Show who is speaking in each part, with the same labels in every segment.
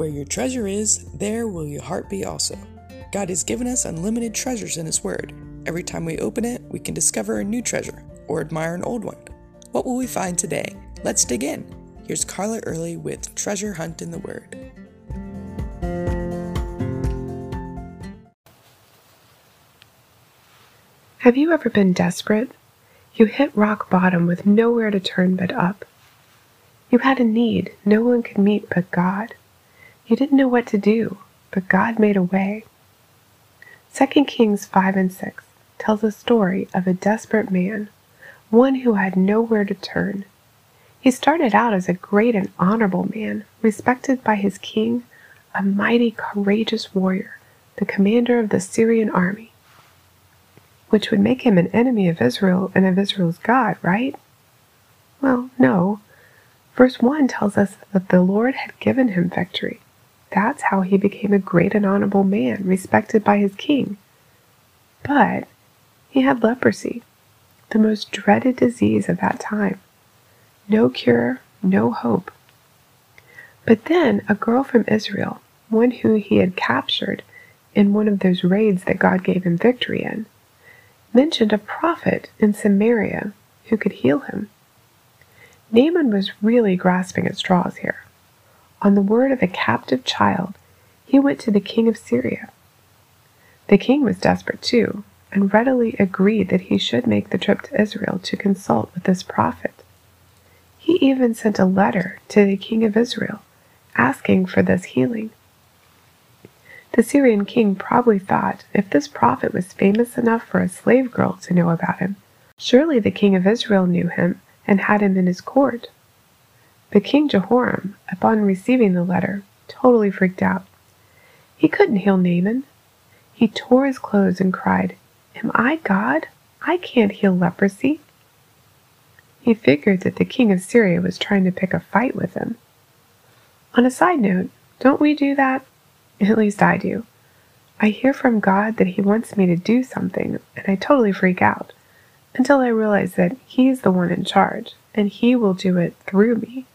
Speaker 1: Where your treasure is, there will your heart be also. God has given us unlimited treasures in His Word. Every time we open it, we can discover a new treasure or admire an old one. What will we find today? Let's dig in. Here's Carla Early with Treasure Hunt in the Word.
Speaker 2: Have you ever been desperate? You hit rock bottom with nowhere to turn but up. You had a need no one could meet but God. You didn't know what to do, but God made a way. 2 Kings 5 and 6 tells a story of a desperate man, one who had nowhere to turn. He started out as a great and honorable man, respected by his king, a mighty, courageous warrior, the commander of the Syrian army, which would make him an enemy of Israel and of Israel's God, right? Well, no. Verse 1 tells us that the Lord had given him victory. That's how he became a great and honorable man, respected by his king. But he had leprosy, the most dreaded disease of that time. No cure, no hope. But then a girl from Israel, one who he had captured in one of those raids that God gave him victory in, mentioned a prophet in Samaria who could heal him. Naaman was really grasping at straws here. On the word of a captive child, he went to the king of Syria. The king was desperate too, and readily agreed that he should make the trip to Israel to consult with this prophet. He even sent a letter to the king of Israel, asking for this healing. The Syrian king probably thought if this prophet was famous enough for a slave girl to know about him, surely the king of Israel knew him and had him in his court. But King Jehoram, upon receiving the letter, totally freaked out. He couldn't heal Naaman. He tore his clothes and cried, Am I God? I can't heal leprosy. He figured that the king of Syria was trying to pick a fight with him. On a side note, don't we do that? At least I do. I hear from God that He wants me to do something, and I totally freak out until I realize that He's the one in charge, and He will do it through me.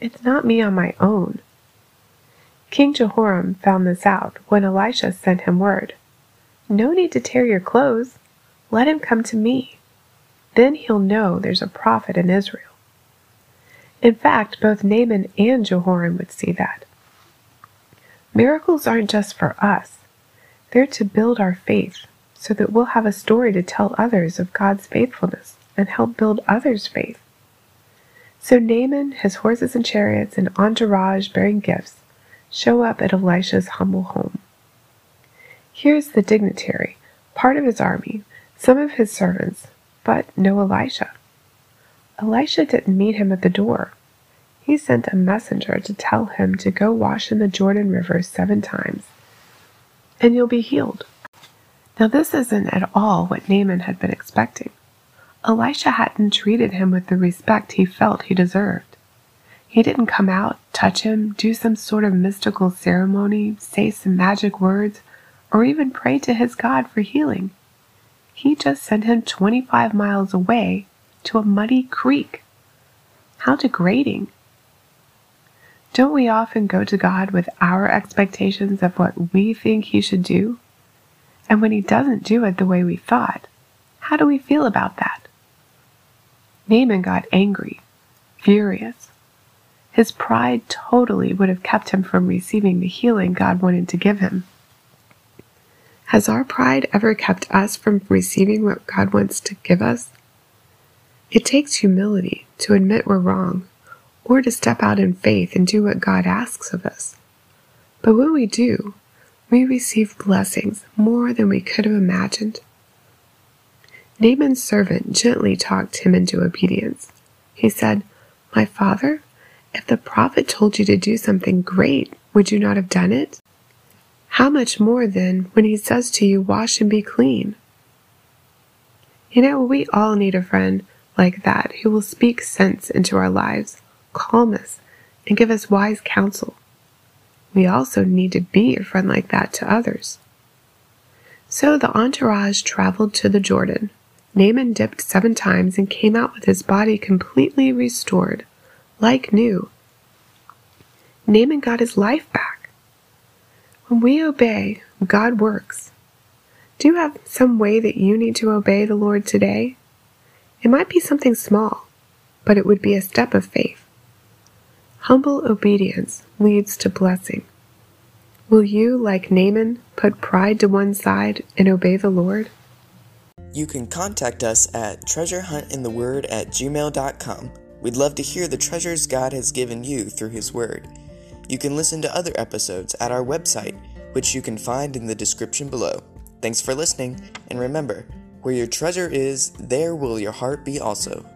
Speaker 2: It's not me on my own. King Jehoram found this out when Elisha sent him word. No need to tear your clothes. Let him come to me. Then he'll know there's a prophet in Israel. In fact, both Naaman and Jehoram would see that. Miracles aren't just for us, they're to build our faith so that we'll have a story to tell others of God's faithfulness and help build others' faith. So Naaman, his horses and chariots, and entourage bearing gifts show up at Elisha's humble home. Here's the dignitary, part of his army, some of his servants, but no Elisha. Elisha didn't meet him at the door. He sent a messenger to tell him to go wash in the Jordan River seven times, and you'll be healed. Now, this isn't at all what Naaman had been expecting. Elisha hadn't treated him with the respect he felt he deserved. He didn't come out, touch him, do some sort of mystical ceremony, say some magic words, or even pray to his God for healing. He just sent him 25 miles away to a muddy creek. How degrading. Don't we often go to God with our expectations of what we think He should do? And when He doesn't do it the way we thought, how do we feel about that? Naaman got angry, furious. His pride totally would have kept him from receiving the healing God wanted to give him. Has our pride ever kept us from receiving what God wants to give us? It takes humility to admit we're wrong or to step out in faith and do what God asks of us. But when we do, we receive blessings more than we could have imagined. Naaman's servant gently talked him into obedience. He said, My father, if the prophet told you to do something great, would you not have done it? How much more then when he says to you, Wash and be clean? You know, we all need a friend like that who will speak sense into our lives, calm us, and give us wise counsel. We also need to be a friend like that to others. So the entourage traveled to the Jordan, Naaman dipped seven times and came out with his body completely restored, like new. Naaman got his life back. When we obey, God works. Do you have some way that you need to obey the Lord today? It might be something small, but it would be a step of faith. Humble obedience leads to blessing. Will you, like Naaman, put pride to one side and obey the Lord?
Speaker 1: You can contact us at treasurehuntintheword at gmail.com. We'd love to hear the treasures God has given you through His Word. You can listen to other episodes at our website, which you can find in the description below. Thanks for listening, and remember, where your treasure is, there will your heart be also.